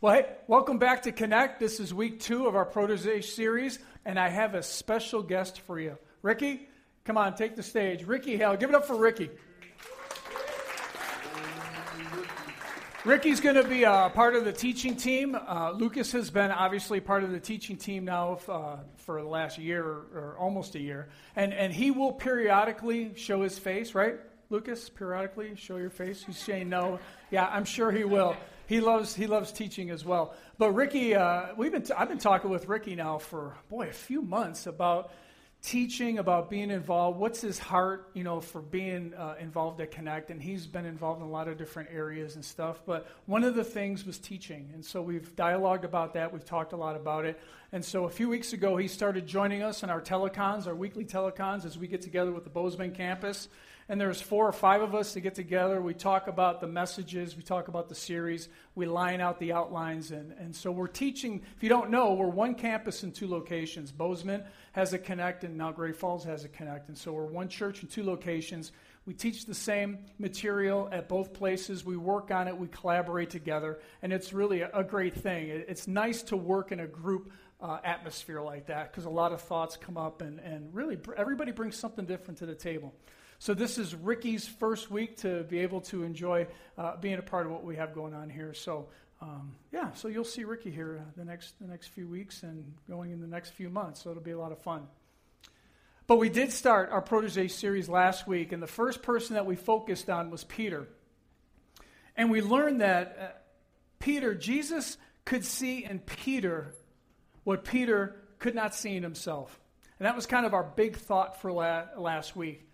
Well, hey, welcome back to Connect. This is week two of our Protege series, and I have a special guest for you. Ricky, come on, take the stage. Ricky Hale, give it up for Ricky. Ricky's going to be a part of the teaching team. Uh, Lucas has been obviously part of the teaching team now uh, for the last year or, or, almost a year. And, and he will periodically show his face, right? Lucas, periodically show your face. He's saying no. Yeah, I'm sure he will he loves he loves teaching as well. But Ricky, uh, we've been t- I've been talking with Ricky now for boy a few months about teaching, about being involved. What's his heart, you know, for being uh, involved at Connect? And he's been involved in a lot of different areas and stuff. But one of the things was teaching, and so we've dialogued about that. We've talked a lot about it. And so a few weeks ago, he started joining us in our telecons, our weekly telecons, as we get together with the Bozeman campus and there's four or five of us to get together. We talk about the messages, we talk about the series, we line out the outlines, and, and so we're teaching. If you don't know, we're one campus in two locations. Bozeman has a connect, and now Great Falls has a connect, and so we're one church in two locations. We teach the same material at both places. We work on it. We collaborate together, and it's really a, a great thing. It, it's nice to work in a group uh, atmosphere like that because a lot of thoughts come up, and, and really everybody brings something different to the table. So, this is Ricky's first week to be able to enjoy uh, being a part of what we have going on here. So, um, yeah, so you'll see Ricky here uh, the next the next few weeks and going in the next few months. So it'll be a lot of fun. But we did start our protege series last week, and the first person that we focused on was Peter. And we learned that uh, Peter, Jesus could see in Peter what Peter could not see in himself. And that was kind of our big thought for la- last week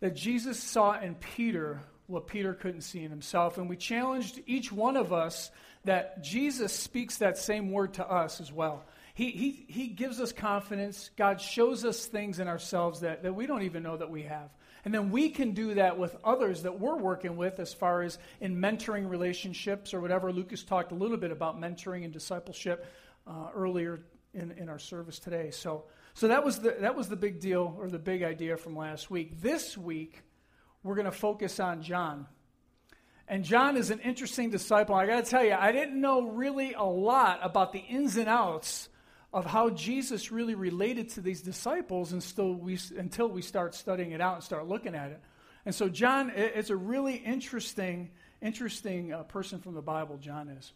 that Jesus saw in Peter what Peter couldn't see in himself. And we challenged each one of us that Jesus speaks that same word to us as well. He, he, he gives us confidence. God shows us things in ourselves that, that we don't even know that we have. And then we can do that with others that we're working with as far as in mentoring relationships or whatever. Lucas talked a little bit about mentoring and discipleship uh, earlier in, in our service today. So so that was the, that was the big deal or the big idea from last week. This week, we're going to focus on John. And John is an interesting disciple. I got to tell you, I didn't know really a lot about the ins and outs of how Jesus really related to these disciples until we, until we start studying it out and start looking at it. And so, John, it's a really interesting, interesting uh, person from the Bible, John is.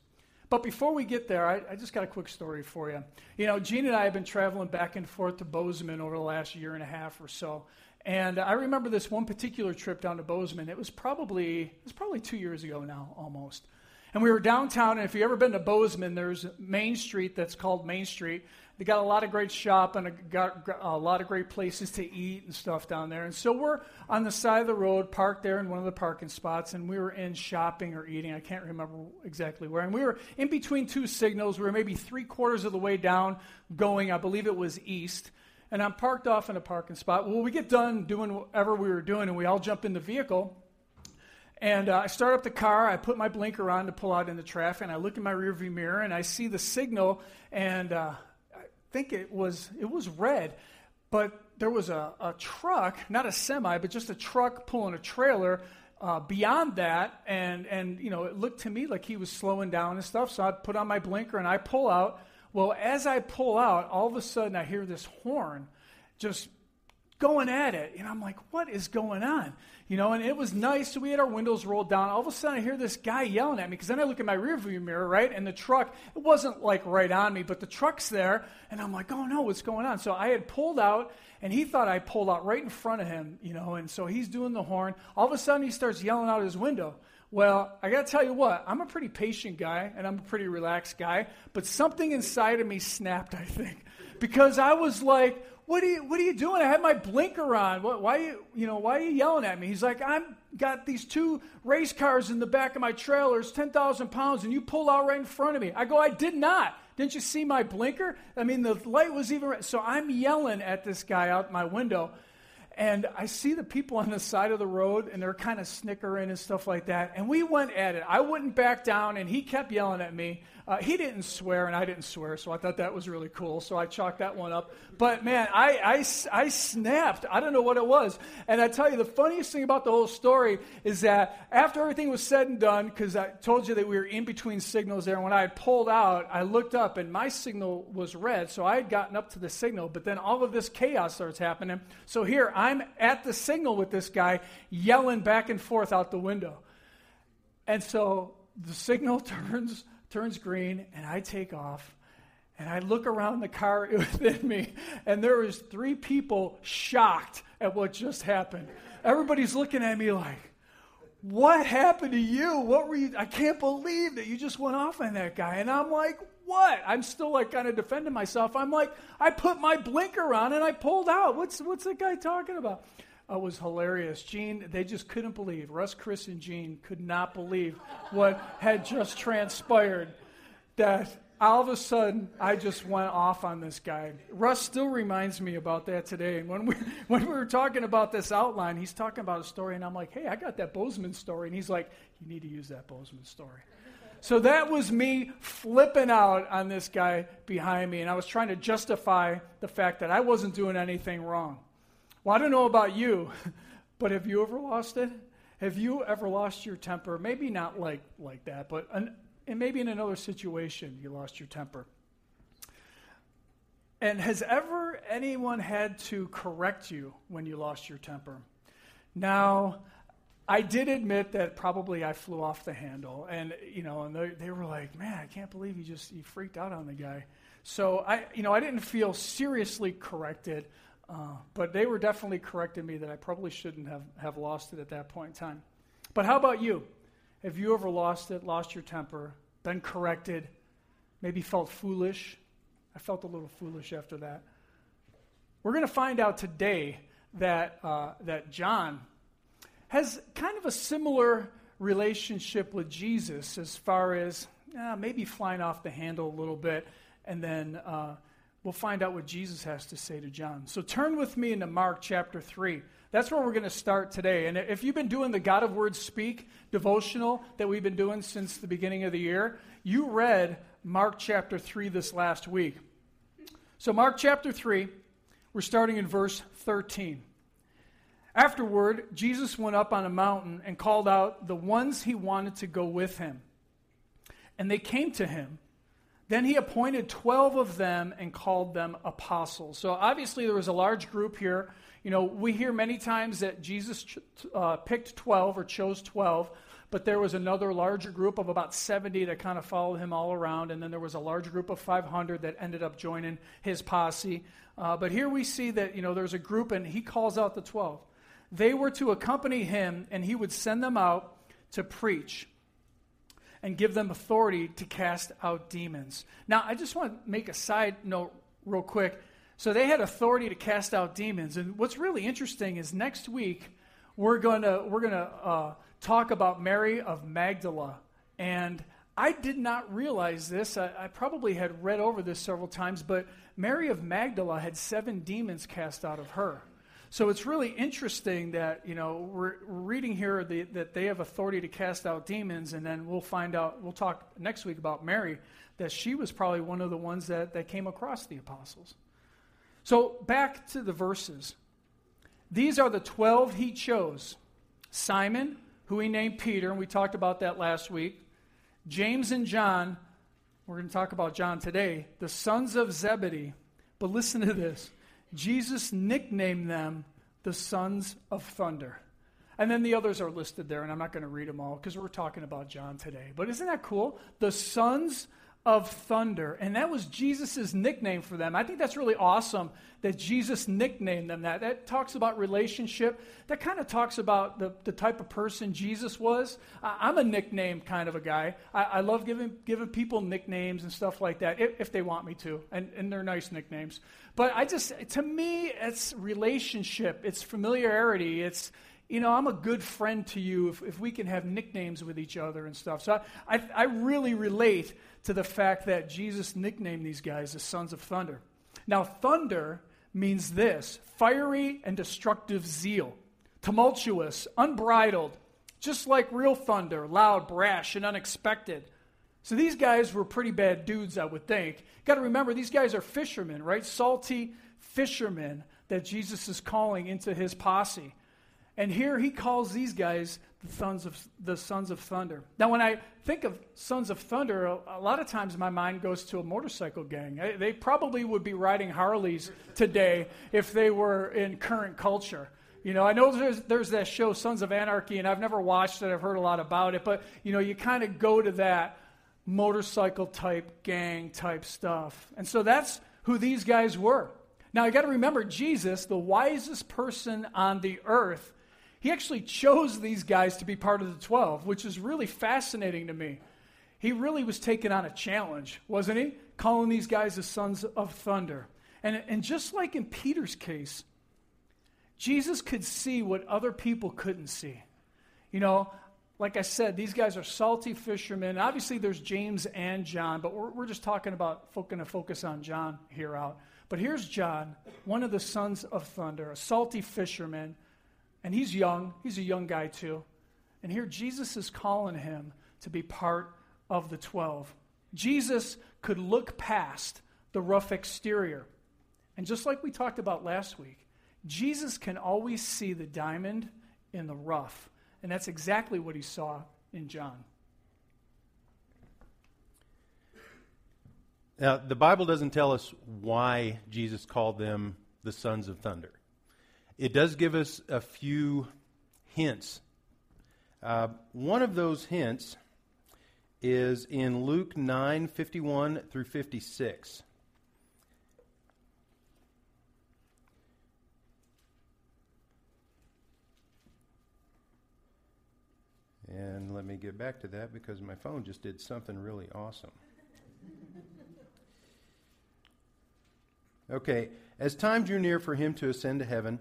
But before we get there, I, I, just got a quick story for you. You know, Gene and I have been traveling back and forth to Bozeman over the last year and a half or so. And I remember this one particular trip down to Bozeman. It was probably it was probably two years ago now, almost. And we were downtown, and if you've ever been to Bozeman, there's Main Street that's called Main Street. They got a lot of great shop and a, got a lot of great places to eat and stuff down there. And so we're on the side of the road, parked there in one of the parking spots, and we were in shopping or eating. I can't remember exactly where. And we were in between two signals. We were maybe three quarters of the way down, going, I believe it was east. And I'm parked off in a parking spot. Well, we get done doing whatever we were doing, and we all jump in the vehicle. And uh, I start up the car. I put my blinker on to pull out into traffic, and I look in my rearview mirror, and I see the signal, and uh, think it was it was red, but there was a, a truck, not a semi, but just a truck pulling a trailer uh, beyond that, and and you know it looked to me like he was slowing down and stuff. So I put on my blinker and I pull out. Well, as I pull out, all of a sudden I hear this horn just going at it. And I'm like, what is going on? You know, and it was nice. So we had our windows rolled down. All of a sudden, I hear this guy yelling at me because then I look in my rearview mirror, right? And the truck, it wasn't like right on me, but the truck's there. And I'm like, oh no, what's going on? So I had pulled out, and he thought I pulled out right in front of him, you know, and so he's doing the horn. All of a sudden, he starts yelling out his window. Well, I got to tell you what, I'm a pretty patient guy and I'm a pretty relaxed guy, but something inside of me snapped, I think, because I was like, what are you, what are you doing? I have my blinker on. What, why, are you, you know, why are you yelling at me? He's like, I've got these two race cars in the back of my trailer. It's 10,000 pounds, and you pull out right in front of me. I go, I did not. Didn't you see my blinker? I mean, the light was even red. So I'm yelling at this guy out my window. and I see the people on the side of the road, and they're kind of snickering and stuff like that. And we went at it. I wouldn't back down, and he kept yelling at me. Uh, he didn't swear, and I didn't swear, so I thought that was really cool. So I chalked that one up. But man, I, I, I snapped. I don't know what it was. And I tell you, the funniest thing about the whole story is that after everything was said and done, because I told you that we were in between signals there, and when I had pulled out, I looked up, and my signal was red. So I had gotten up to the signal, but then all of this chaos starts happening. So here, I'm at the signal with this guy yelling back and forth out the window. And so the signal turns turns green, and I take off. And I look around the car within me, and there was three people shocked at what just happened. Everybody's looking at me like, "What happened to you? What were you? I can't believe that you just went off on that guy." And I'm like, "What?" I'm still like kind of defending myself. I'm like, "I put my blinker on and I pulled out. What's what's that guy talking about?" Uh, was hilarious. Gene, they just couldn't believe. Russ, Chris, and Gene could not believe what had just transpired. That all of a sudden, I just went off on this guy. Russ still reminds me about that today. And when we, when we were talking about this outline, he's talking about a story, and I'm like, hey, I got that Bozeman story. And he's like, you need to use that Bozeman story. So that was me flipping out on this guy behind me, and I was trying to justify the fact that I wasn't doing anything wrong. Well, I don't know about you, but have you ever lost it? Have you ever lost your temper? Maybe not like, like that, but an, and maybe in another situation you lost your temper. And has ever anyone had to correct you when you lost your temper? Now, I did admit that probably I flew off the handle, and you know, and they, they were like, "Man, I can't believe you just you freaked out on the guy." So I, you know, I didn't feel seriously corrected, uh, but they were definitely correcting me that I probably shouldn't have, have lost it at that point in time. But how about you? Have you ever lost it, lost your temper, been corrected, maybe felt foolish? I felt a little foolish after that. We're going to find out today that, uh, that John has kind of a similar relationship with Jesus as far as uh, maybe flying off the handle a little bit and then uh, we'll find out what Jesus has to say to John. So turn with me into Mark chapter 3. That's where we're going to start today. And if you've been doing the God of Words Speak devotional that we've been doing since the beginning of the year, you read Mark chapter 3 this last week. So, Mark chapter 3, we're starting in verse 13. Afterward, Jesus went up on a mountain and called out the ones he wanted to go with him. And they came to him. Then he appointed 12 of them and called them apostles. So obviously, there was a large group here. You know, we hear many times that Jesus uh, picked 12 or chose 12, but there was another larger group of about 70 that kind of followed him all around, and then there was a large group of 500 that ended up joining his posse. Uh, but here we see that, you know, there's a group, and he calls out the 12. They were to accompany him, and he would send them out to preach and give them authority to cast out demons. Now, I just want to make a side note real quick. So they had authority to cast out demons, and what's really interesting is next week we're going to we're going to uh, talk about Mary of Magdala, and I did not realize this. I, I probably had read over this several times, but Mary of Magdala had seven demons cast out of her. So it's really interesting that, you know, we're, reading here the, that they have authority to cast out demons, and then we'll find out, we'll talk next week about Mary, that she was probably one of the ones that, that came across the apostles. So back to the verses. These are the 12 he chose Simon, who he named Peter, and we talked about that last week, James and John, we're going to talk about John today, the sons of Zebedee. But listen to this Jesus nicknamed them the sons of thunder. And then the others are listed there, and I'm not going to read them all because we're talking about John today. But isn't that cool? The sons of thunder. And that was Jesus' nickname for them. I think that's really awesome that Jesus nicknamed them that. That talks about relationship. That kind of talks about the, the type of person Jesus was. I, am a nickname kind of a guy. I, I, love giving, giving people nicknames and stuff like that if, if they want me to. And, and they're nice nicknames. But I just, to me, it's relationship, it's familiarity, it's you know, I'm a good friend to you if, if we can have nicknames with each other and stuff. So I, I, I really relate to the fact that Jesus nicknamed these guys the sons of thunder. Now, thunder means this fiery and destructive zeal, tumultuous, unbridled, just like real thunder, loud, brash, and unexpected. So these guys were pretty bad dudes, I would think. Got to remember, these guys are fishermen, right? Salty fishermen that Jesus is calling into his posse. And here he calls these guys the sons of the sons of thunder. Now, when I think of sons of thunder, a, a lot of times my mind goes to a motorcycle gang. I, they probably would be riding Harleys today if they were in current culture. You know, I know there's, there's that show, Sons of Anarchy, and I've never watched it. I've heard a lot about it, but you know, you kind of go to that motorcycle type gang type stuff, and so that's who these guys were. Now, you got to remember, Jesus, the wisest person on the earth he actually chose these guys to be part of the 12, which is really fascinating to me. He really was taking on a challenge, wasn't he? Calling these guys the sons of thunder. And, and just like in Peter's case, Jesus could see what other people couldn't see. You know, like I said, these guys are salty fishermen. Obviously, there's James and John, but we're, we're just talking about going to focus on John here out. But here's John, one of the sons of thunder, a salty fisherman and he's young, he's a young guy too. And here Jesus is calling him to be part of the 12. Jesus could look past the rough exterior. And just like we talked about last week, Jesus can always see the diamond in the rough. And that's exactly what he saw in John. Now, the Bible doesn't tell us why Jesus called them the sons of thunder it does give us a few hints. Uh, one of those hints is in Luke 9 51 through 56. And let me get back to that because my phone just did something really awesome. Okay, as time drew near for him to ascend to heaven,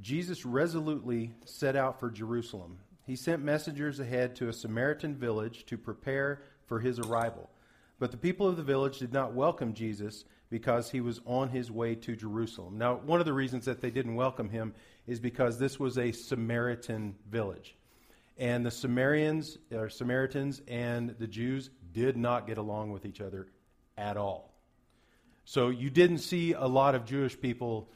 Jesus resolutely set out for Jerusalem. He sent messengers ahead to a Samaritan village to prepare for his arrival. But the people of the village did not welcome Jesus because he was on his way to Jerusalem. Now, one of the reasons that they didn't welcome him is because this was a Samaritan village. And the Samaritans, or Samaritans and the Jews did not get along with each other at all. So you didn't see a lot of Jewish people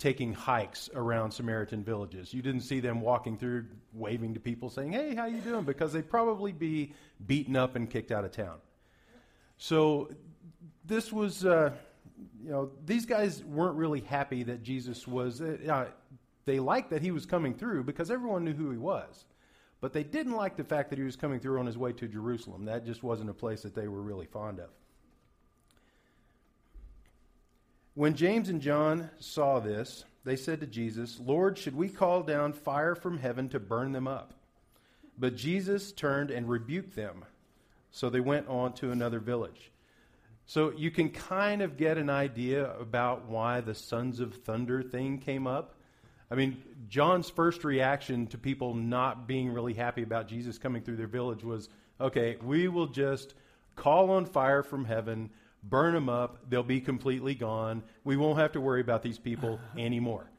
taking hikes around Samaritan villages. You didn't see them walking through waving to people saying, "Hey, how you doing?" because they'd probably be beaten up and kicked out of town. So this was uh, you know, these guys weren't really happy that Jesus was uh, they liked that he was coming through because everyone knew who he was. But they didn't like the fact that he was coming through on his way to Jerusalem. That just wasn't a place that they were really fond of. When James and John saw this, they said to Jesus, Lord, should we call down fire from heaven to burn them up? But Jesus turned and rebuked them. So they went on to another village. So you can kind of get an idea about why the sons of thunder thing came up. I mean, John's first reaction to people not being really happy about Jesus coming through their village was okay, we will just call on fire from heaven burn them up, they'll be completely gone. We won't have to worry about these people anymore.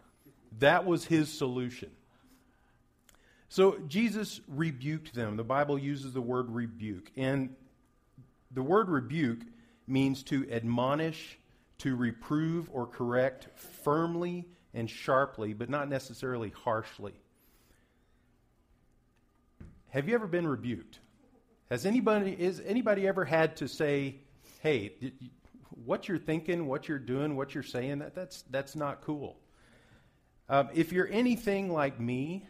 That was his solution. So Jesus rebuked them. The Bible uses the word rebuke. And the word rebuke means to admonish, to reprove or correct firmly and sharply, but not necessarily harshly. Have you ever been rebuked? Has anybody is anybody ever had to say hey, what you're thinking, what you're doing, what you're saying, that, that's, that's not cool. Um, if you're anything like me,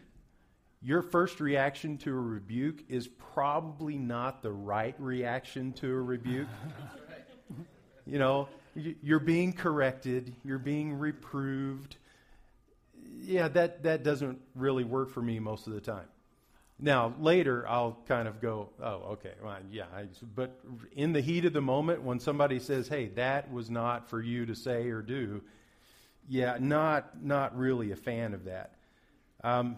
your first reaction to a rebuke is probably not the right reaction to a rebuke. you know, you're being corrected, you're being reproved. Yeah, that, that doesn't really work for me most of the time. Now, later, I'll kind of go, oh, okay, well, yeah. I, but in the heat of the moment, when somebody says, hey, that was not for you to say or do, yeah, not, not really a fan of that. Um,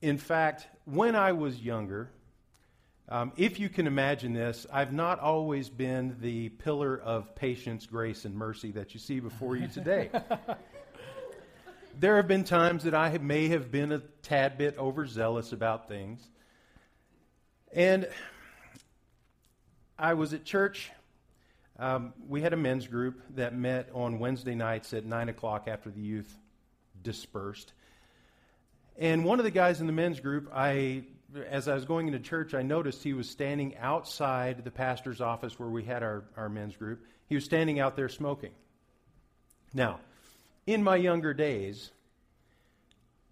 in fact, when I was younger, Um, if you can imagine this, I've not always been the pillar of patience, grace, and mercy that you see before you today. there have been times that I have, may have been a tad bit overzealous about things. And I was at church. Um, we had a men's group that met on Wednesday nights at 9 o'clock after the youth dispersed. And one of the guys in the men's group, I as I was going into church, I noticed he was standing outside the pastor's office where we had our, our men's group. He was standing out there smoking. Now, in my younger days,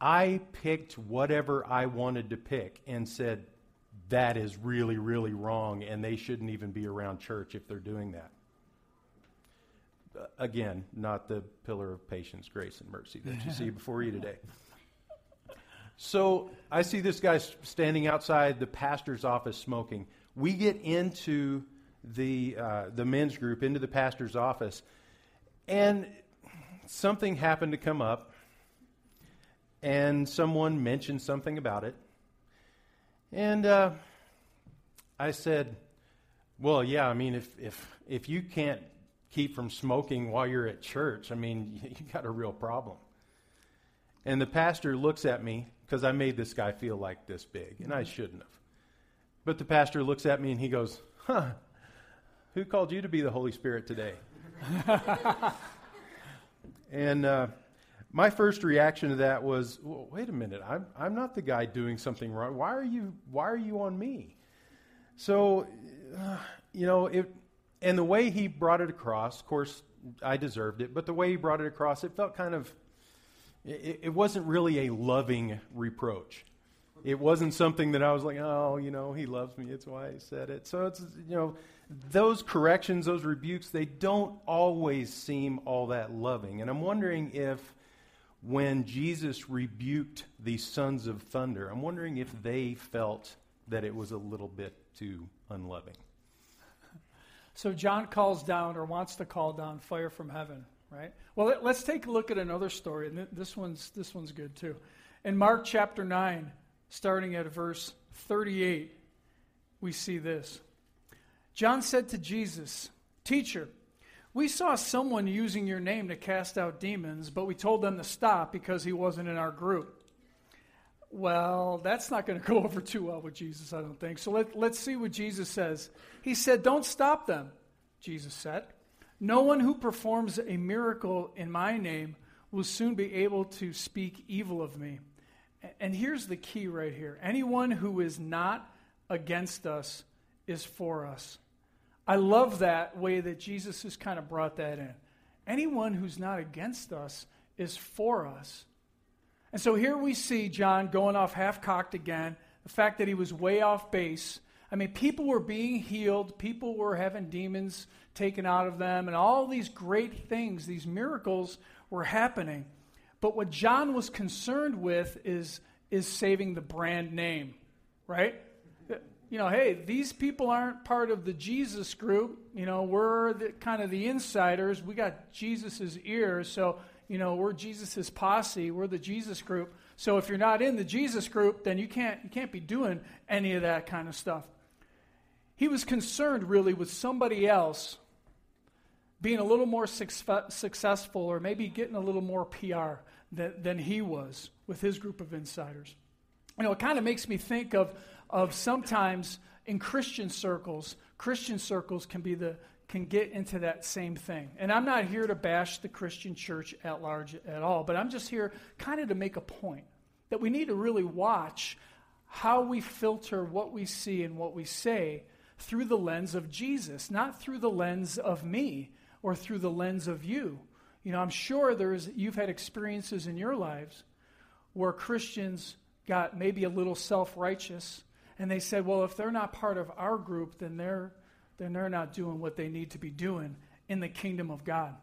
I picked whatever I wanted to pick and said, that is really, really wrong, and they shouldn't even be around church if they're doing that. Again, not the pillar of patience, grace, and mercy that you see before you today. So I see this guy standing outside the pastor's office smoking. We get into the uh, the men's group into the pastor's office, and something happened to come up, and someone mentioned something about it, and uh, I said, "Well, yeah. I mean, if if if you can't keep from smoking while you're at church, I mean, you've got a real problem." And the pastor looks at me because I made this guy feel like this big, and I shouldn't have. But the pastor looks at me and he goes, Huh, who called you to be the Holy Spirit today? and uh, my first reaction to that was, well, wait a minute, I'm, I'm not the guy doing something wrong. Why are you, why are you on me? So, uh, you know, it, and the way he brought it across, of course, I deserved it, but the way he brought it across, it felt kind of it, it wasn't really a loving reproach. It wasn't something that I was like, oh, you know, he loves me. It's why he said it. So it's, you know, those corrections, those rebukes, they don't always seem all that loving. And I'm wondering if when Jesus rebuked the sons of thunder, I'm wondering if they felt that it was a little bit too unloving. So John calls down or wants to call down fire from heaven right? Well, let, us take a look at another story, and this one's this one's good too. In Mark chapter nine, starting at verse thirty-eight, we see this. John said to Jesus, "Teacher." We saw someone using your name to cast out demons, but we told them to stop because he wasn't in our group. Well, that's not going to go over too well with Jesus, I don't think. So let, let's see what Jesus says. He said, Don't stop them, Jesus said. No one who performs a miracle in my name will soon be able to speak evil of me. And here's the key right here anyone who is not against us is for us. I love that way that Jesus has kind of brought that in. Anyone who's not against us is for us. And so here we see John going off half cocked again, the fact that he was way off base. I mean, people were being healed, people were having demons taken out of them, and all these great things, these miracles were happening. But what John was concerned with is, is saving the brand name, right? You know, hey, these people aren't part of the Jesus group. You know, we're the, kind of the insiders. We got Jesus's ears, so you know we're Jesus's posse. We're the Jesus group. So if you're not in the Jesus group, then you can't you can't be doing any of that kind of stuff. He was concerned really with somebody else being a little more successful or maybe getting a little more PR than, than he was with his group of insiders. You know, it kind of makes me think of, of sometimes in Christian circles, Christian circles can be the can get into that same thing. And I'm not here to bash the Christian church at large at all, but I'm just here kind of to make a point that we need to really watch how we filter what we see and what we say through the lens of Jesus, not through the lens of me or through the lens of you. You know, I'm sure there's you've had experiences in your lives where Christians got maybe a little self-righteous and they said, "Well, if they're not part of our group, then they're then they're not doing what they need to be doing in the kingdom of God."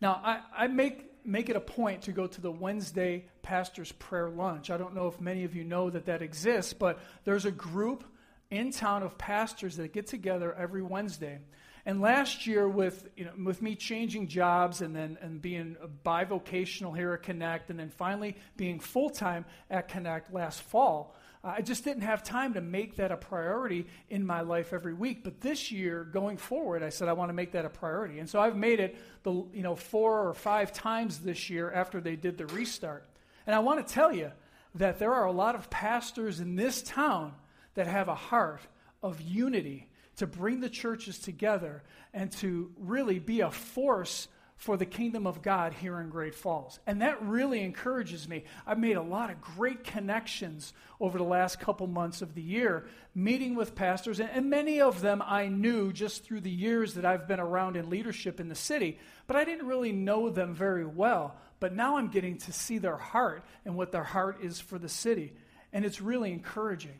Now, I, I make make it a point to go to the Wednesday pastor's prayer lunch. I don't know if many of you know that that exists, but there's a group in town of pastors that get together every Wednesday. And last year, with, you know, with me changing jobs and then and being bivocational here at Connect, and then finally being full time at Connect last fall, Uh, I just didn't have time to make that a priority in my life every week. But this year, going forward, I said I want to make that a priority. And so I've made it the you know four or five times this year after they did the restart. And I want to tell you that there are a lot of pastors in this town that have a heart of unity to bring the churches together and to really be a force for the kingdom of God here in Great Falls. And that really encourages me. I've made a lot of great connections over the last couple months of the year, meeting with pastors, and, many of them I knew just through the years that I've been around in leadership in the city, but I didn't really know them very well. But now I'm getting to see their heart and what their heart is for the city. And it's really encouraging.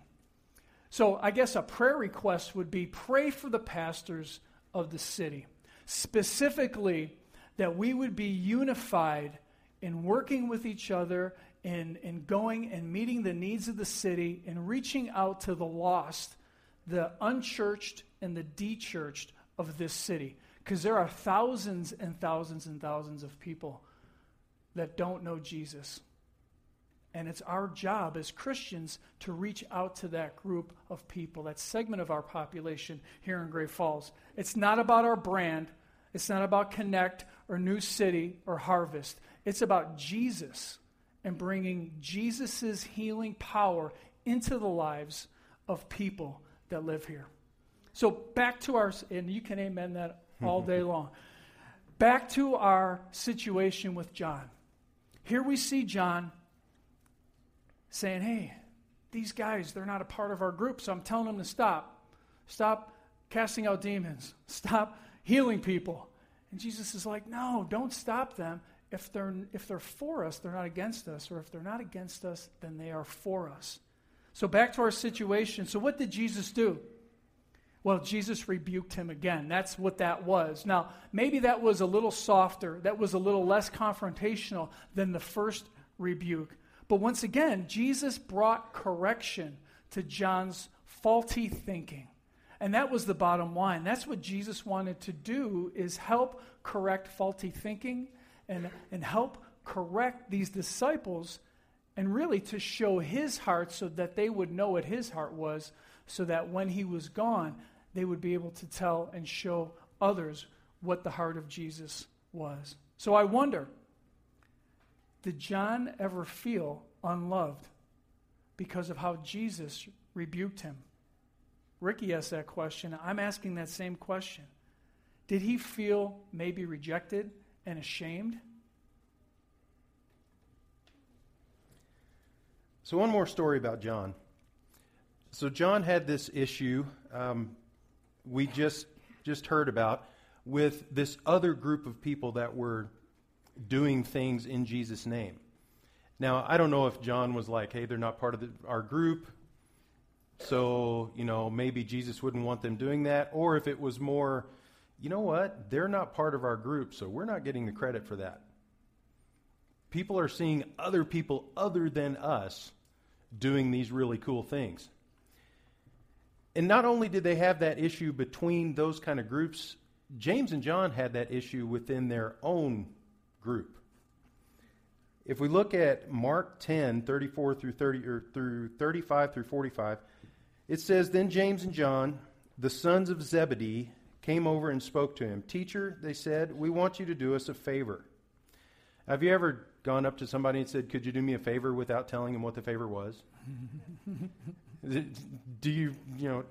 So I guess a prayer request would be pray for the pastors of the city. Specifically, that we would be unified in working with each other, in, in going and meeting the needs of the city, and reaching out to the lost, the unchurched, and the dechurched of this city. Because there are thousands and thousands and thousands of people that don't know Jesus. And it's our job as Christians to reach out to that group of people, that segment of our population here in Great Falls. It's not about our brand, it's not about Connect or New City or Harvest. It's about Jesus and bringing Jesus' healing power into the lives of people that live here. So, back to our, and you can amen that all day long. Back to our situation with John. Here we see John saying, Hey, these guys, they're not a part of our group, so I'm telling them to stop. Stop casting out demons. Stop healing people. And Jesus is like, no, don't stop them. If they're, if they're for us, they're not against us. Or if they're not against us, then they are for us. So back to our situation. So what did Jesus do? Well, Jesus rebuked him again. That's what that was. Now, maybe that was a little softer, that was a little less confrontational than the first rebuke. But once again, Jesus brought correction to John's faulty thinking. And that was the bottom line. That's what Jesus wanted to do is help correct faulty thinking and, and help correct these disciples and really to show his heart so that they would know what his heart was so that when he was gone they would be able to tell and show others what the heart of Jesus was. So I wonder did John ever feel unloved because of how Jesus rebuked him? Ricky asked that question. I'm asking that same question. Did he feel maybe rejected and ashamed? So, one more story about John. So, John had this issue um, we just, just heard about with this other group of people that were doing things in Jesus' name. Now, I don't know if John was like, hey, they're not part of the, our group. So, you know, maybe Jesus wouldn't want them doing that. Or if it was more, you know what, they're not part of our group, so we're not getting the credit for that. People are seeing other people other than us doing these really cool things. And not only did they have that issue between those kind of groups, James and John had that issue within their own group. If we look at Mark 10, 34 through 30 or through 35 through 45, it says, Then James and John, the sons of Zebedee, came over and spoke to him. Teacher, they said, we want you to do us a favor. Have you ever gone up to somebody and said, Could you do me a favor without telling them what the favor was? do you, you know,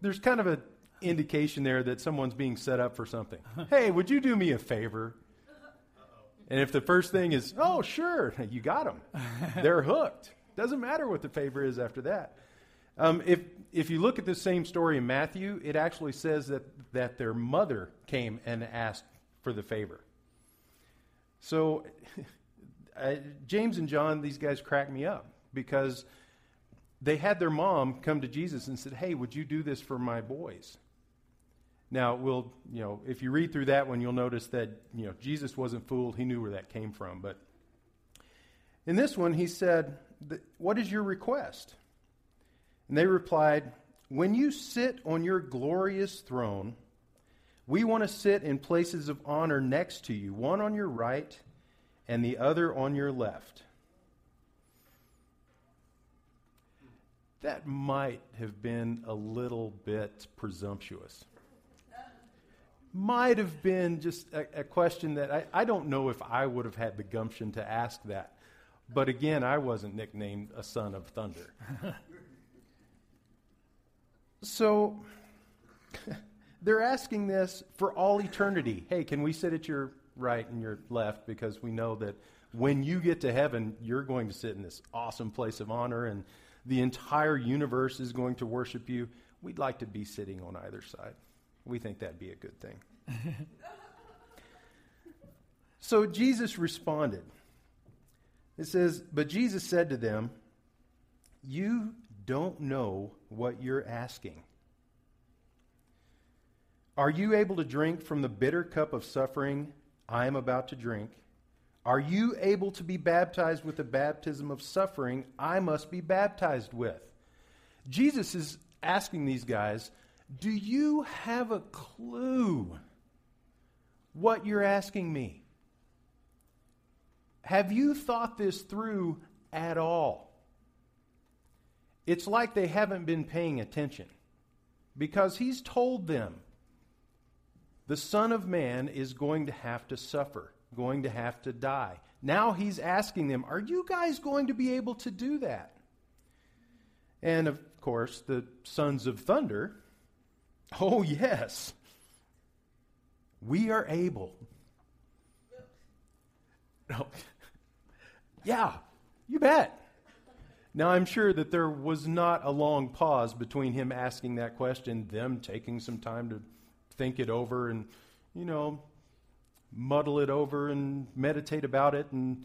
there's kind of an indication there that someone's being set up for something. hey, would you do me a favor? And if the first thing is, oh, sure, you got them, they're hooked. Doesn't matter what the favor is after that. Um, if, if you look at the same story in Matthew, it actually says that, that their mother came and asked for the favor. So, James and John, these guys crack me up because they had their mom come to Jesus and said, Hey, would you do this for my boys? Now, we'll, you know, if you read through that one, you'll notice that, you know, Jesus wasn't fooled. He knew where that came from. But in this one, he said, What is your request? And they replied, When you sit on your glorious throne, we want to sit in places of honor next to you, one on your right and the other on your left. that might have been a little bit presumptuous. Might have been just a, a question that I, I don't know if I would have had the gumption to ask that. But again, I wasn't nicknamed a son of thunder. so they're asking this for all eternity. Hey, can we sit at your right and your left? Because we know that when you get to heaven, you're going to sit in this awesome place of honor and the entire universe is going to worship you. We'd like to be sitting on either side. We think that'd be a good thing. so Jesus responded. It says, But Jesus said to them, You don't know what you're asking. Are you able to drink from the bitter cup of suffering I am about to drink? Are you able to be baptized with the baptism of suffering I must be baptized with? Jesus is asking these guys, Do you have a clue what you're asking me? Have you thought this through at all? It's like they haven't been paying attention because he's told them the Son of Man is going to have to suffer going to have to die. Now he's asking them, Are you guys going to be able to do that? And of course, the sons of thunder, Oh, yes, we are able. No. yeah, you bet. Now, I'm sure that there was not a long pause between him asking that question, them taking some time to think it over, and, you know, muddle it over and meditate about it and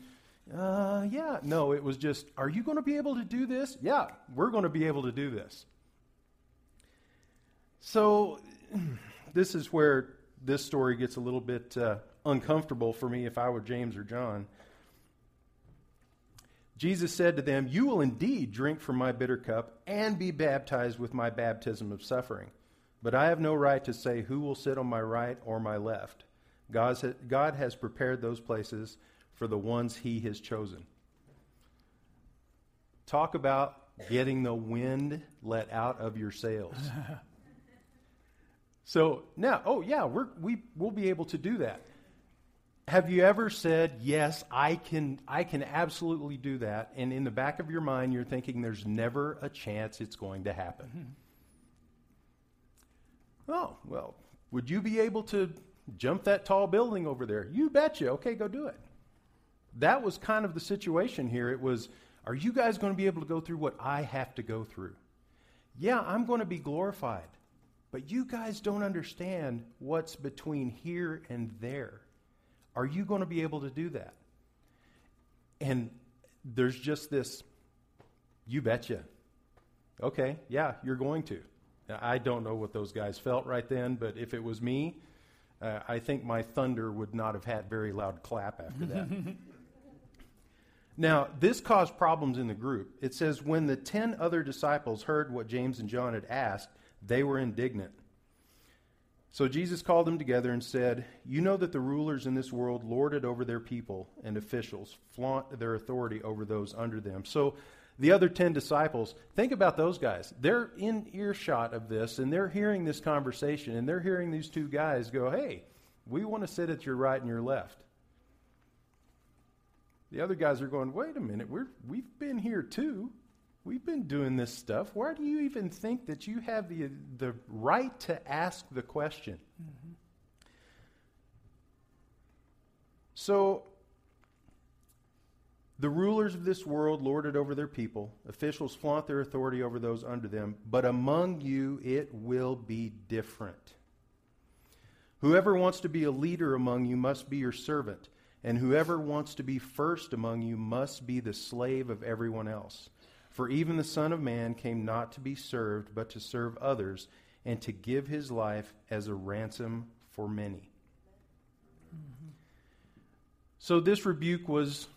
uh, yeah no it was just are you going to be able to do this? Yeah we're going to be able to do this. So this is where this story gets a little bit uh, uncomfortable for me if i were james or john jesus said to them you will indeed drink from my bitter cup and be baptized with my baptism of suffering but i have no right to say who will sit on my right or my left God has prepared those places for the ones He has chosen. Talk about getting the wind let out of your sails. so now, oh yeah, we're, we we'll be able to do that. Have you ever said, "Yes, I can I can absolutely do that," and in the back of your mind you're thinking there's never a chance it's going to happen? Mm-hmm. Oh, well, would you be able to Jump that tall building over there. You betcha. Okay, go do it. That was kind of the situation here. It was, are you guys going to be able to go through what I have to go through? Yeah, I'm going to be glorified. But you guys don't understand what's between here and there. Are you going to be able to do that? And there's just this, you betcha. Okay, yeah, you're going to. I don't know what those guys felt right then, but if it was me, uh, I think my thunder would not have had very loud clap after that. now, this caused problems in the group. It says, when the ten other disciples heard what James and John had asked, they were indignant. So Jesus called them together and said, You know that the rulers in this world lord it over their people, and officials flaunt their authority over those under them. So the other 10 disciples, think about those guys. They're in earshot of this, and they're hearing this conversation, and they're hearing these two guys go, Hey, we want to sit at your right and your left. The other guys are going, Wait a minute, we're, we've been here too. We've been doing this stuff. Why do you even think that you have the, the right to ask the question? Mm-hmm. So the rulers of this world lord it over their people, officials flaunt their authority over those under them, but among you it will be different. Whoever wants to be a leader among you must be your servant, and whoever wants to be first among you must be the slave of everyone else. For even the Son of Man came not to be served, but to serve others, and to give his life as a ransom for many. Mm-hmm. So this rebuke was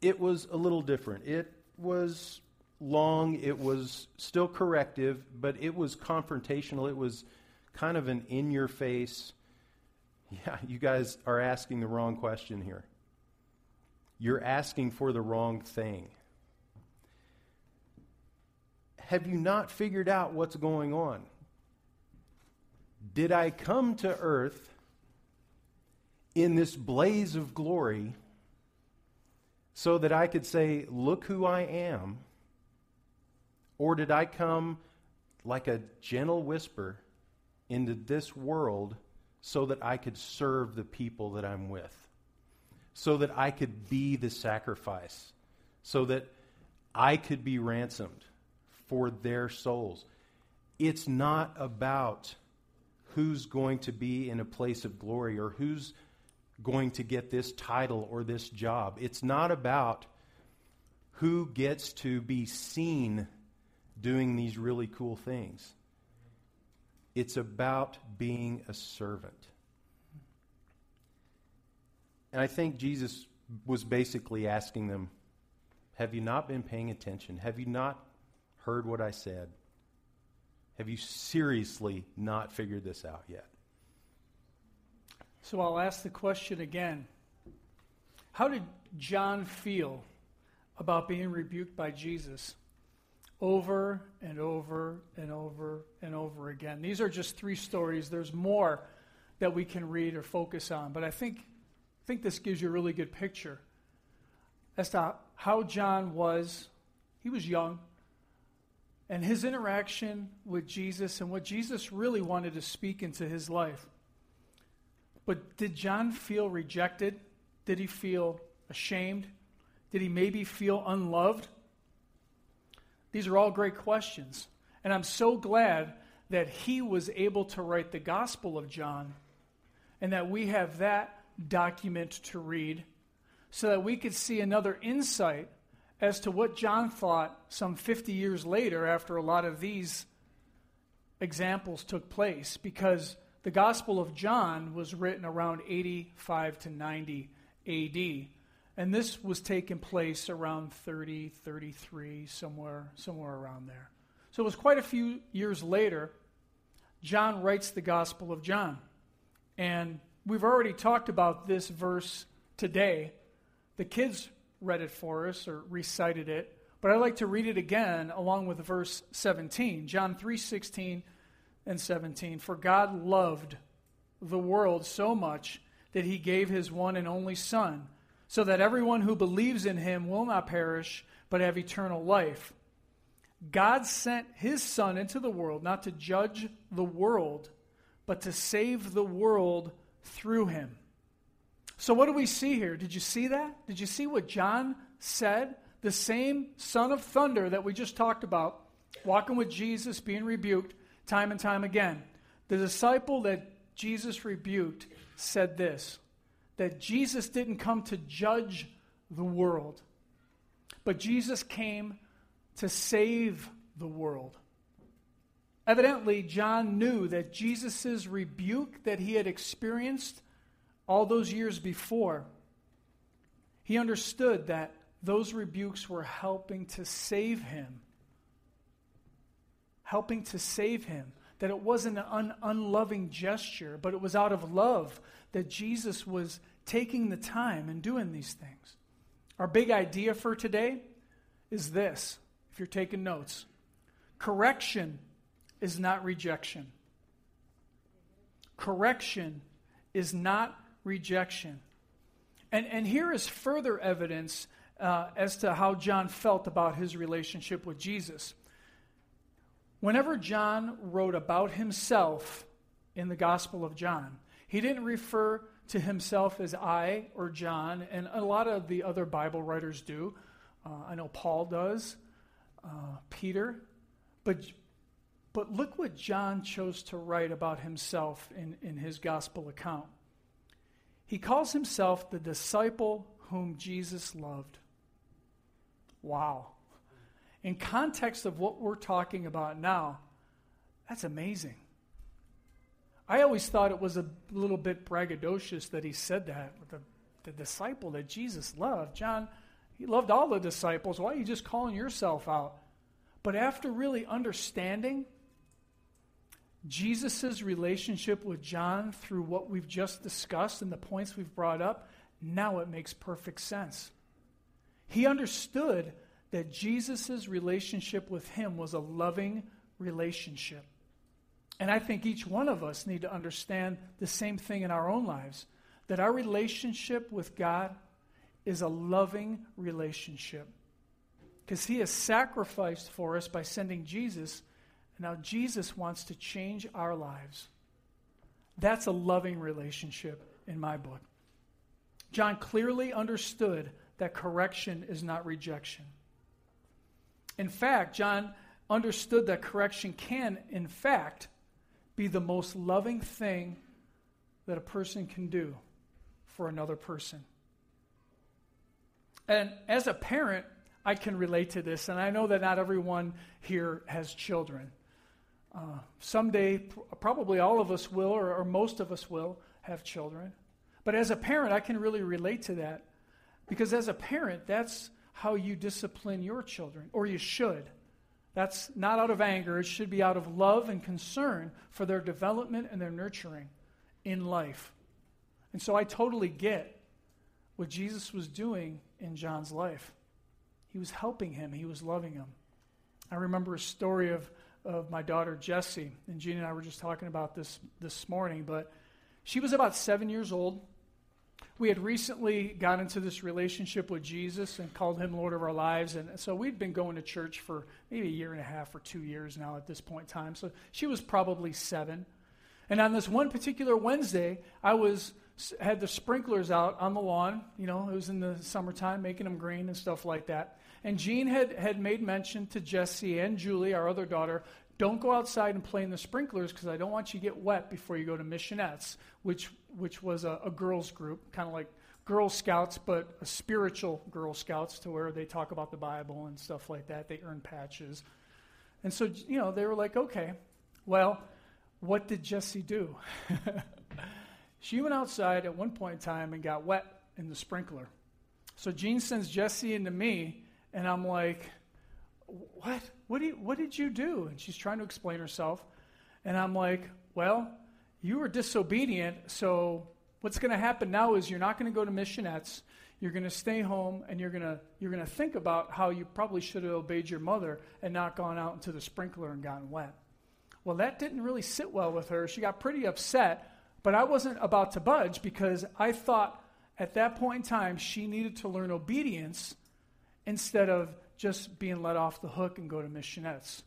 it was a little different. It was long, it was still corrective, but it was confrontational. It was kind of an in your face, yeah, you guys are asking the wrong question here. You're asking for the wrong thing. Have you not figured out what's going on? Did I come to earth in this blaze of glory so that I could say, Look who I am? Or did I come like a gentle whisper into this world so that I could serve the people that I'm with? So that I could be the sacrifice? So that I could be ransomed for their souls? It's not about who's going to be in a place of glory or who's going to get this title or this job. It's not about who gets to be seen doing these really cool things. It's about being a servant. And I think Jesus was basically asking them, Have you not been paying attention? Have you not heard what I said? Have you seriously not figured this out yet? So I'll ask the question again How did John feel about being rebuked by Jesus over and over and over and over again? These are just three stories. There's more that we can read or focus on, but I think, I think this gives you a really good picture as to how John was. He was young. And his interaction with Jesus and what Jesus really wanted to speak into his life. But did John feel rejected? Did he feel ashamed? Did he maybe feel unloved? These are all great questions. And I'm so glad that he was able to write the Gospel of John and that we have that document to read so that we could see another insight as to what John thought some 50 years later after a lot of these examples took place. Because the Gospel of John was written around 85 to 90 AD. And this was taking place around 30, 33, somewhere, somewhere around there. So it was quite a few years later, John writes the Gospel of John. And we've already talked about this verse today. The kids read it for us or recited it, but I'd like to read it again along with verse 17. John 3:16 and 17. For God loved the world so much that he gave his one and only Son, so that everyone who believes in him will not perish, but have eternal life. God sent his Son into the world not to judge the world, but to save the world through him. So, what do we see here? Did you see that? Did you see what John said? The same son of thunder that we just talked about, walking with Jesus, being rebuked, time and time again. The disciple that Jesus rebuked said this that Jesus didn't come to judge the world, but Jesus came to save the world. Evidently, John knew that Jesus' rebuke that he had experienced all those years before, he understood that those rebukes were helping to save him helping to save him. That it wasn't an un- unloving gesture, but it was out of love that Jesus was taking the time and doing these things. Our big idea for today is this if you're taking notes correction is not rejection. Correction is not rejection. And, and here is further evidence uh, as to how John felt about his relationship with Jesus. Whenever John wrote about himself in the Gospel of John, he didn't refer to himself as I or John, and a lot of the other Bible writers do. Uh, I know Paul does, uh, Peter, but but look what John chose to write about himself in, in his gospel account. He calls himself the disciple whom Jesus loved. Wow in context of what we're talking about now, that's amazing. I always thought it was a little bit braggadocious that he said that. The, the disciple that Jesus loved, John, he loved all the disciples. Why are you just calling yourself out? But after really understanding Jesus' relationship with John through what we've just discussed and the points we've brought up, now it makes perfect sense. He understood that Jesus' relationship with him was a loving relationship. And I think each one of us need to understand the same thing in our own lives that our relationship with God is a loving relationship. Because he has sacrificed for us by sending Jesus, now Jesus wants to change our lives. That's a loving relationship in my book. John clearly understood that correction is not rejection. In fact, John understood that correction can, in fact, be the most loving thing that a person can do for another person. And as a parent, I can relate to this, and I know that not everyone here has children. Uh, someday, pr- probably all of us will, or, or most of us will, have children. But as a parent, I can really relate to that. Because as a parent, that's how you discipline your children, or you should. That's not out of anger, it should be out of love and concern for their development and their nurturing in life. And so I totally get what Jesus was doing in John's life. He was helping him, he was loving him. I remember a story of, of my daughter Jessie, and Jean and I were just talking about this this morning, but she was about seven years old. We had recently got into this relationship with Jesus and called him Lord of our lives. And so we'd been going to church for maybe a year and a half or two years now at this point in time. So she was probably seven. And on this one particular Wednesday, I was had the sprinklers out on the lawn. You know, it was in the summertime, making them green and stuff like that. And Jean had, had made mention to Jesse and Julie, our other daughter, don't go outside and play in the sprinklers because I don't want you to get wet before you go to missionettes, which, which was a, a girls' group, kind of like Girl Scouts, but a spiritual Girl Scouts to where they talk about the Bible and stuff like that. They earn patches. And so, you know, they were like, okay, well, what did Jesse do? she went outside at one point in time and got wet in the sprinkler. So Jean sends Jesse into me, and I'm like, what? What, do you, what did you do? And she's trying to explain herself. And I'm like, Well, you were disobedient, so what's going to happen now is you're not going to go to missionettes. You're going to stay home and you're going to you're going to think about how you probably should have obeyed your mother and not gone out into the sprinkler and gotten wet. Well, that didn't really sit well with her. She got pretty upset, but I wasn't about to budge because I thought at that point in time she needed to learn obedience instead of just being let off the hook and go to missionettes.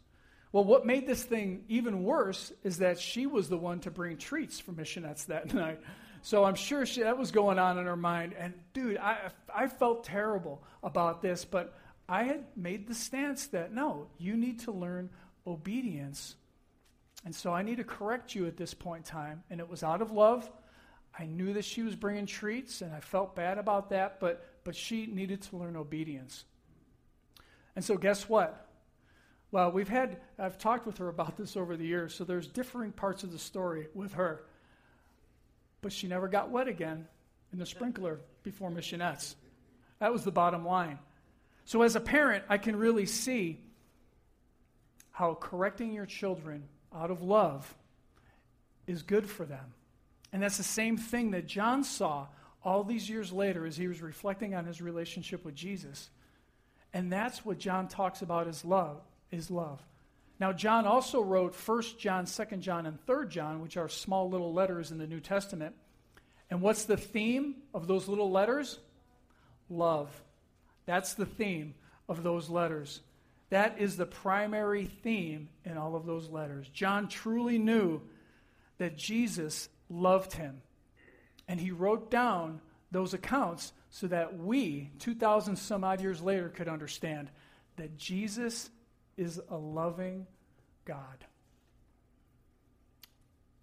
Well, what made this thing even worse is that she was the one to bring treats for missionettes that night. So I'm sure she, that was going on in her mind. And dude, I, I felt terrible about this, but I had made the stance that no, you need to learn obedience. And so I need to correct you at this point in time. And it was out of love. I knew that she was bringing treats, and I felt bad about that, but, but she needed to learn obedience. And so, guess what? Well, we've had, I've talked with her about this over the years, so there's differing parts of the story with her. But she never got wet again in the sprinkler before missionettes. That was the bottom line. So, as a parent, I can really see how correcting your children out of love is good for them. And that's the same thing that John saw all these years later as he was reflecting on his relationship with Jesus. And that's what John talks about as love, is love. Now, John also wrote 1 John, 2 John, and 3 John, which are small little letters in the New Testament. And what's the theme of those little letters? Love. That's the theme of those letters. That is the primary theme in all of those letters. John truly knew that Jesus loved him. And he wrote down those accounts so that we, 2,000 some odd years later, could understand that Jesus is a loving God.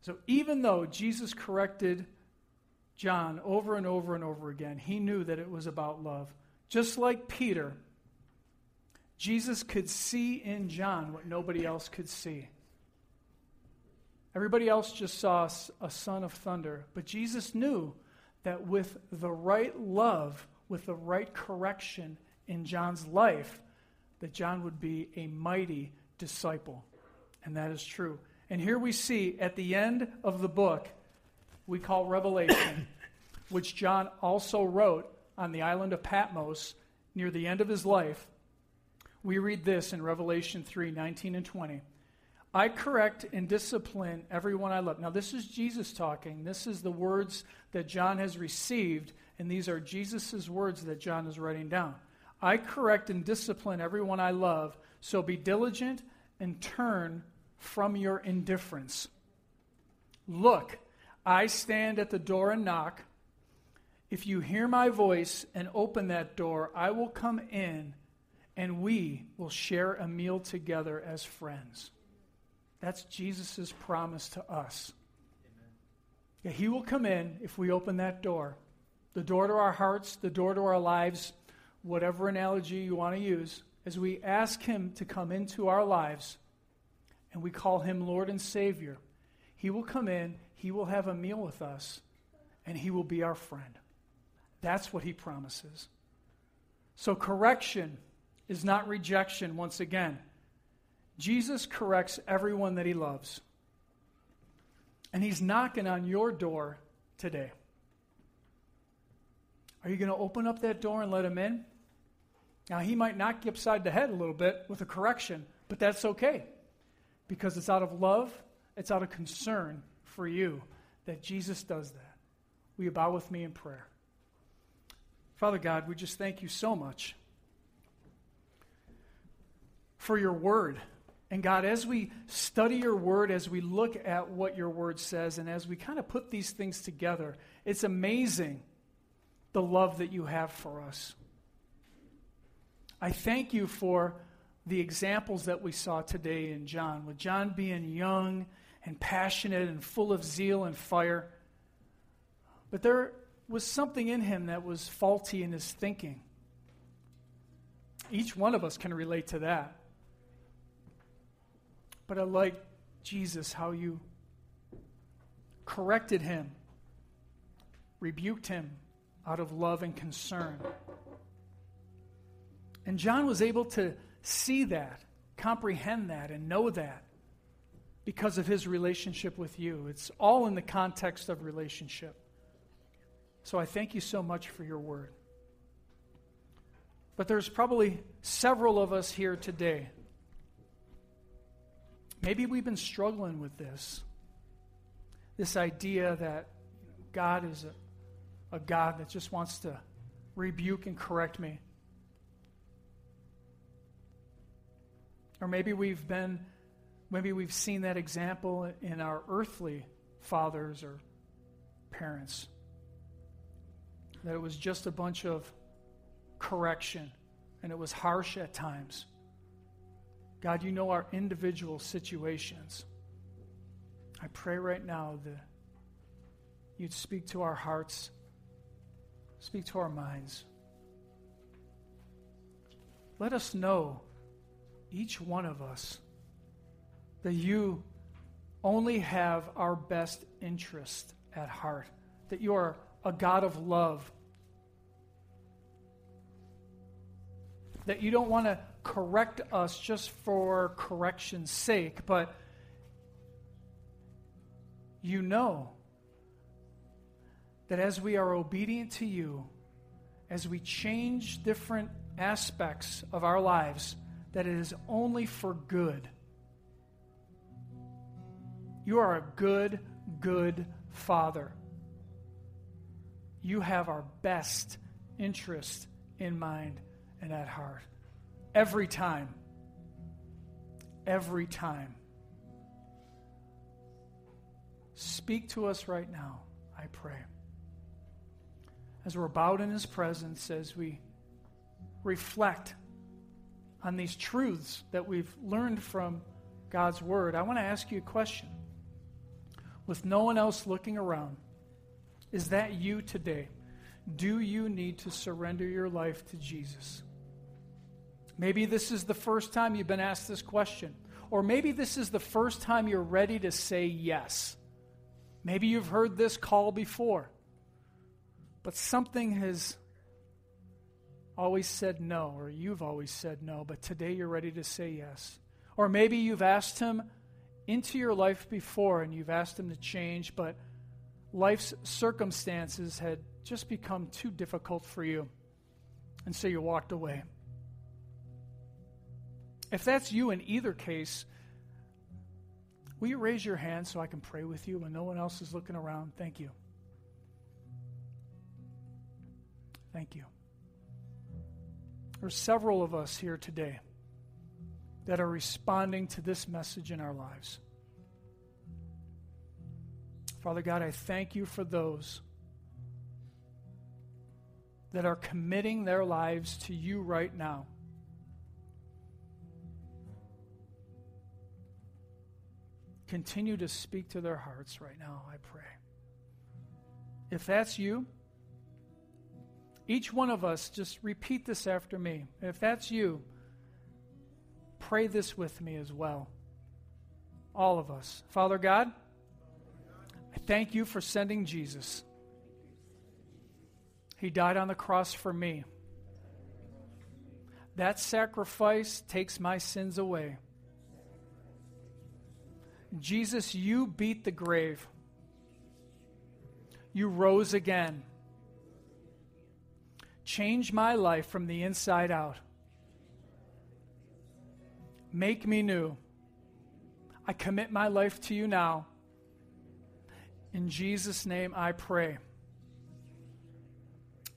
So even though Jesus corrected John over and over and over again, he knew that it was about love. Just like Peter, Jesus could see in John what nobody else could see. Everybody else just saw a son of thunder, but Jesus knew that with the right love, with the right correction in John's life, that John would be a mighty disciple. And that is true. And here we see at the end of the book, we call Revelation, which John also wrote on the island of Patmos near the end of his life. we read this in Revelation 3 19 and 20. I correct and discipline everyone I love. Now, this is Jesus talking. This is the words that John has received, and these are Jesus' words that John is writing down. I correct and discipline everyone I love, so be diligent and turn from your indifference. Look, I stand at the door and knock. If you hear my voice and open that door, I will come in and we will share a meal together as friends. That's Jesus' promise to us. Yeah, he will come in if we open that door. The door to our hearts, the door to our lives, whatever analogy you want to use, as we ask him to come into our lives and we call him Lord and Savior, he will come in, he will have a meal with us, and he will be our friend. That's what he promises. So, correction is not rejection once again. Jesus corrects everyone that he loves. And he's knocking on your door today. Are you going to open up that door and let him in? Now, he might knock you upside the head a little bit with a correction, but that's okay because it's out of love, it's out of concern for you that Jesus does that. Will you bow with me in prayer? Father God, we just thank you so much for your word. And God, as we study your word, as we look at what your word says, and as we kind of put these things together, it's amazing the love that you have for us. I thank you for the examples that we saw today in John, with John being young and passionate and full of zeal and fire. But there was something in him that was faulty in his thinking. Each one of us can relate to that. But I like, Jesus, how you corrected him, rebuked him out of love and concern. And John was able to see that, comprehend that, and know that because of his relationship with you. It's all in the context of relationship. So I thank you so much for your word. But there's probably several of us here today Maybe we've been struggling with this. This idea that God is a, a God that just wants to rebuke and correct me. Or maybe we've been, maybe we've seen that example in our earthly fathers or parents. That it was just a bunch of correction and it was harsh at times. God, you know our individual situations. I pray right now that you'd speak to our hearts, speak to our minds. Let us know, each one of us, that you only have our best interest at heart, that you are a God of love, that you don't want to correct us just for correction's sake, but you know that as we are obedient to you, as we change different aspects of our lives, that it is only for good. You are a good, good Father. You have our best interest in mind and at heart. Every time. Every time. Speak to us right now, I pray. As we're bowed in His presence, as we reflect on these truths that we've learned from God's Word, I want to ask you a question. With no one else looking around, is that you today? Do you need to surrender your life to Jesus? Maybe this is the first time you've been asked this question. Or maybe this is the first time you're ready to say yes. Maybe you've heard this call before, but something has always said no, or you've always said no, but today you're ready to say yes. Or maybe you've asked Him into your life before and you've asked Him to change, but life's circumstances had just become too difficult for you, and so you walked away. If that's you in either case, will you raise your hand so I can pray with you when no one else is looking around? Thank you. Thank you. There are several of us here today that are responding to this message in our lives. Father God, I thank you for those that are committing their lives to you right now. Continue to speak to their hearts right now, I pray. If that's you, each one of us, just repeat this after me. If that's you, pray this with me as well. All of us. Father God, I thank you for sending Jesus. He died on the cross for me. That sacrifice takes my sins away. Jesus, you beat the grave. You rose again. Change my life from the inside out. Make me new. I commit my life to you now. In Jesus' name I pray.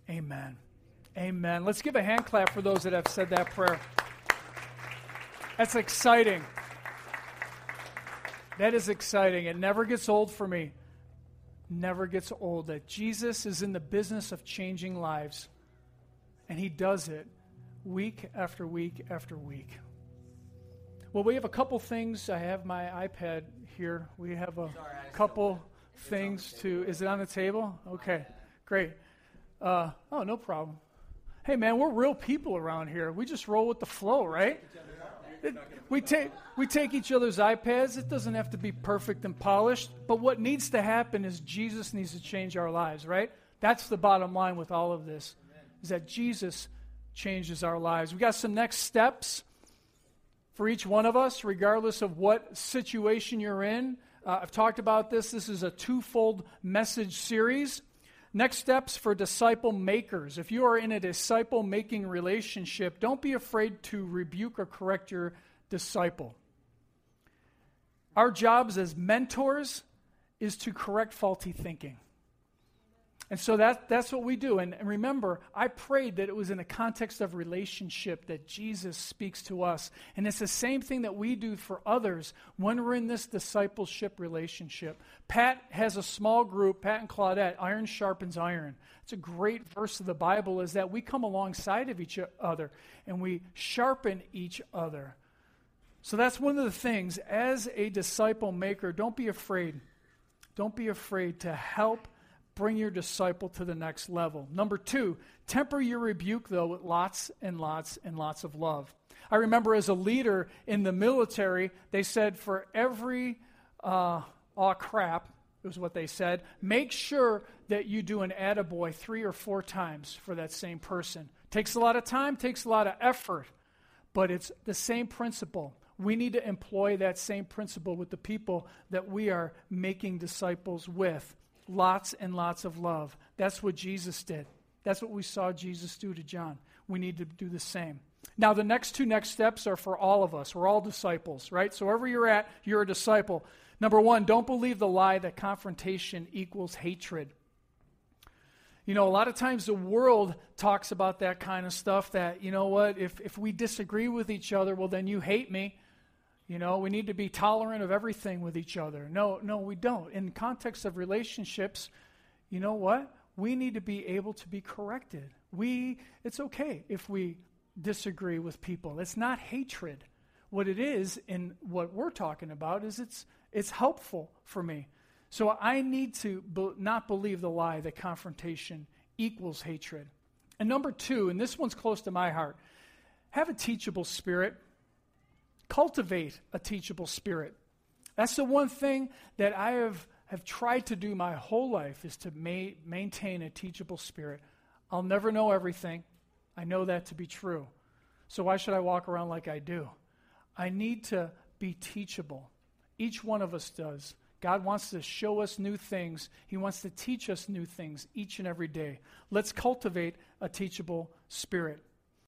Amen. Amen. Let's give a hand clap for those that have said that prayer. That's exciting. That is exciting. It never gets old for me. Never gets old that Jesus is in the business of changing lives. And he does it week after week after week. Well, we have a couple things. I have my iPad here. We have a Sorry, couple things to. Is it on the table? Okay, great. Uh, oh, no problem. Hey, man, we're real people around here. We just roll with the flow, right? We take we take each other's iPads. It doesn't have to be perfect and polished, but what needs to happen is Jesus needs to change our lives, right? That's the bottom line with all of this is that Jesus changes our lives. We got some next steps for each one of us, regardless of what situation you're in. Uh, I've talked about this. This is a twofold message series. Next steps for disciple makers. If you are in a disciple making relationship, don't be afraid to rebuke or correct your disciple. Our jobs as mentors is to correct faulty thinking. And so that, that's what we do. And, and, remember, I prayed that it was in a context of relationship that Jesus speaks to us. And it's the same thing that we do for others when we're in this discipleship relationship. Pat has a small group, Pat and Claudette, iron sharpens iron. It's a great verse of the Bible is that we come alongside of each other and we sharpen each other. So that's one of the things. As a disciple maker, don't be afraid. Don't be afraid to help bring your disciple to the next level. Number two, temper your rebuke, though, with lots and lots and lots of love. I remember as a leader in the military, they said for every uh, aw crap, was what they said, make sure that you do an attaboy three or four times for that same person. Takes a lot of time, takes a lot of effort, but it's the same principle. We need to employ that same principle with the people that we are making disciples with lots and lots of love. That's what Jesus did. That's what we saw Jesus do to John. We need to do the same. Now, the next two next steps are for all of us. We're all disciples, right? So, wherever you're at, you're a disciple. Number one, don't believe the lie that confrontation equals hatred. You know, a lot of times the world talks about that kind of stuff that, you know what, if, if we disagree with each other, well, then you hate me. You know, we need to be tolerant of everything with each other. No, no, we don't. In context of relationships, you know what? We need to be able to be corrected. We it's okay if we disagree with people. It's not hatred. What it is in what we're talking about is it's it's helpful for me. So I need to be, not believe the lie that confrontation equals hatred. And number 2, and this one's close to my heart. Have a teachable spirit cultivate a teachable spirit. That's the one thing that I have, have tried to do my whole life is to ma- maintain a teachable spirit. I'll never know everything. I know that to be true. So why should I walk around like I do? I need to be teachable. Each one of us does. God wants to show us new things. He wants to teach us new things each and every day. Let's cultivate a teachable spirit.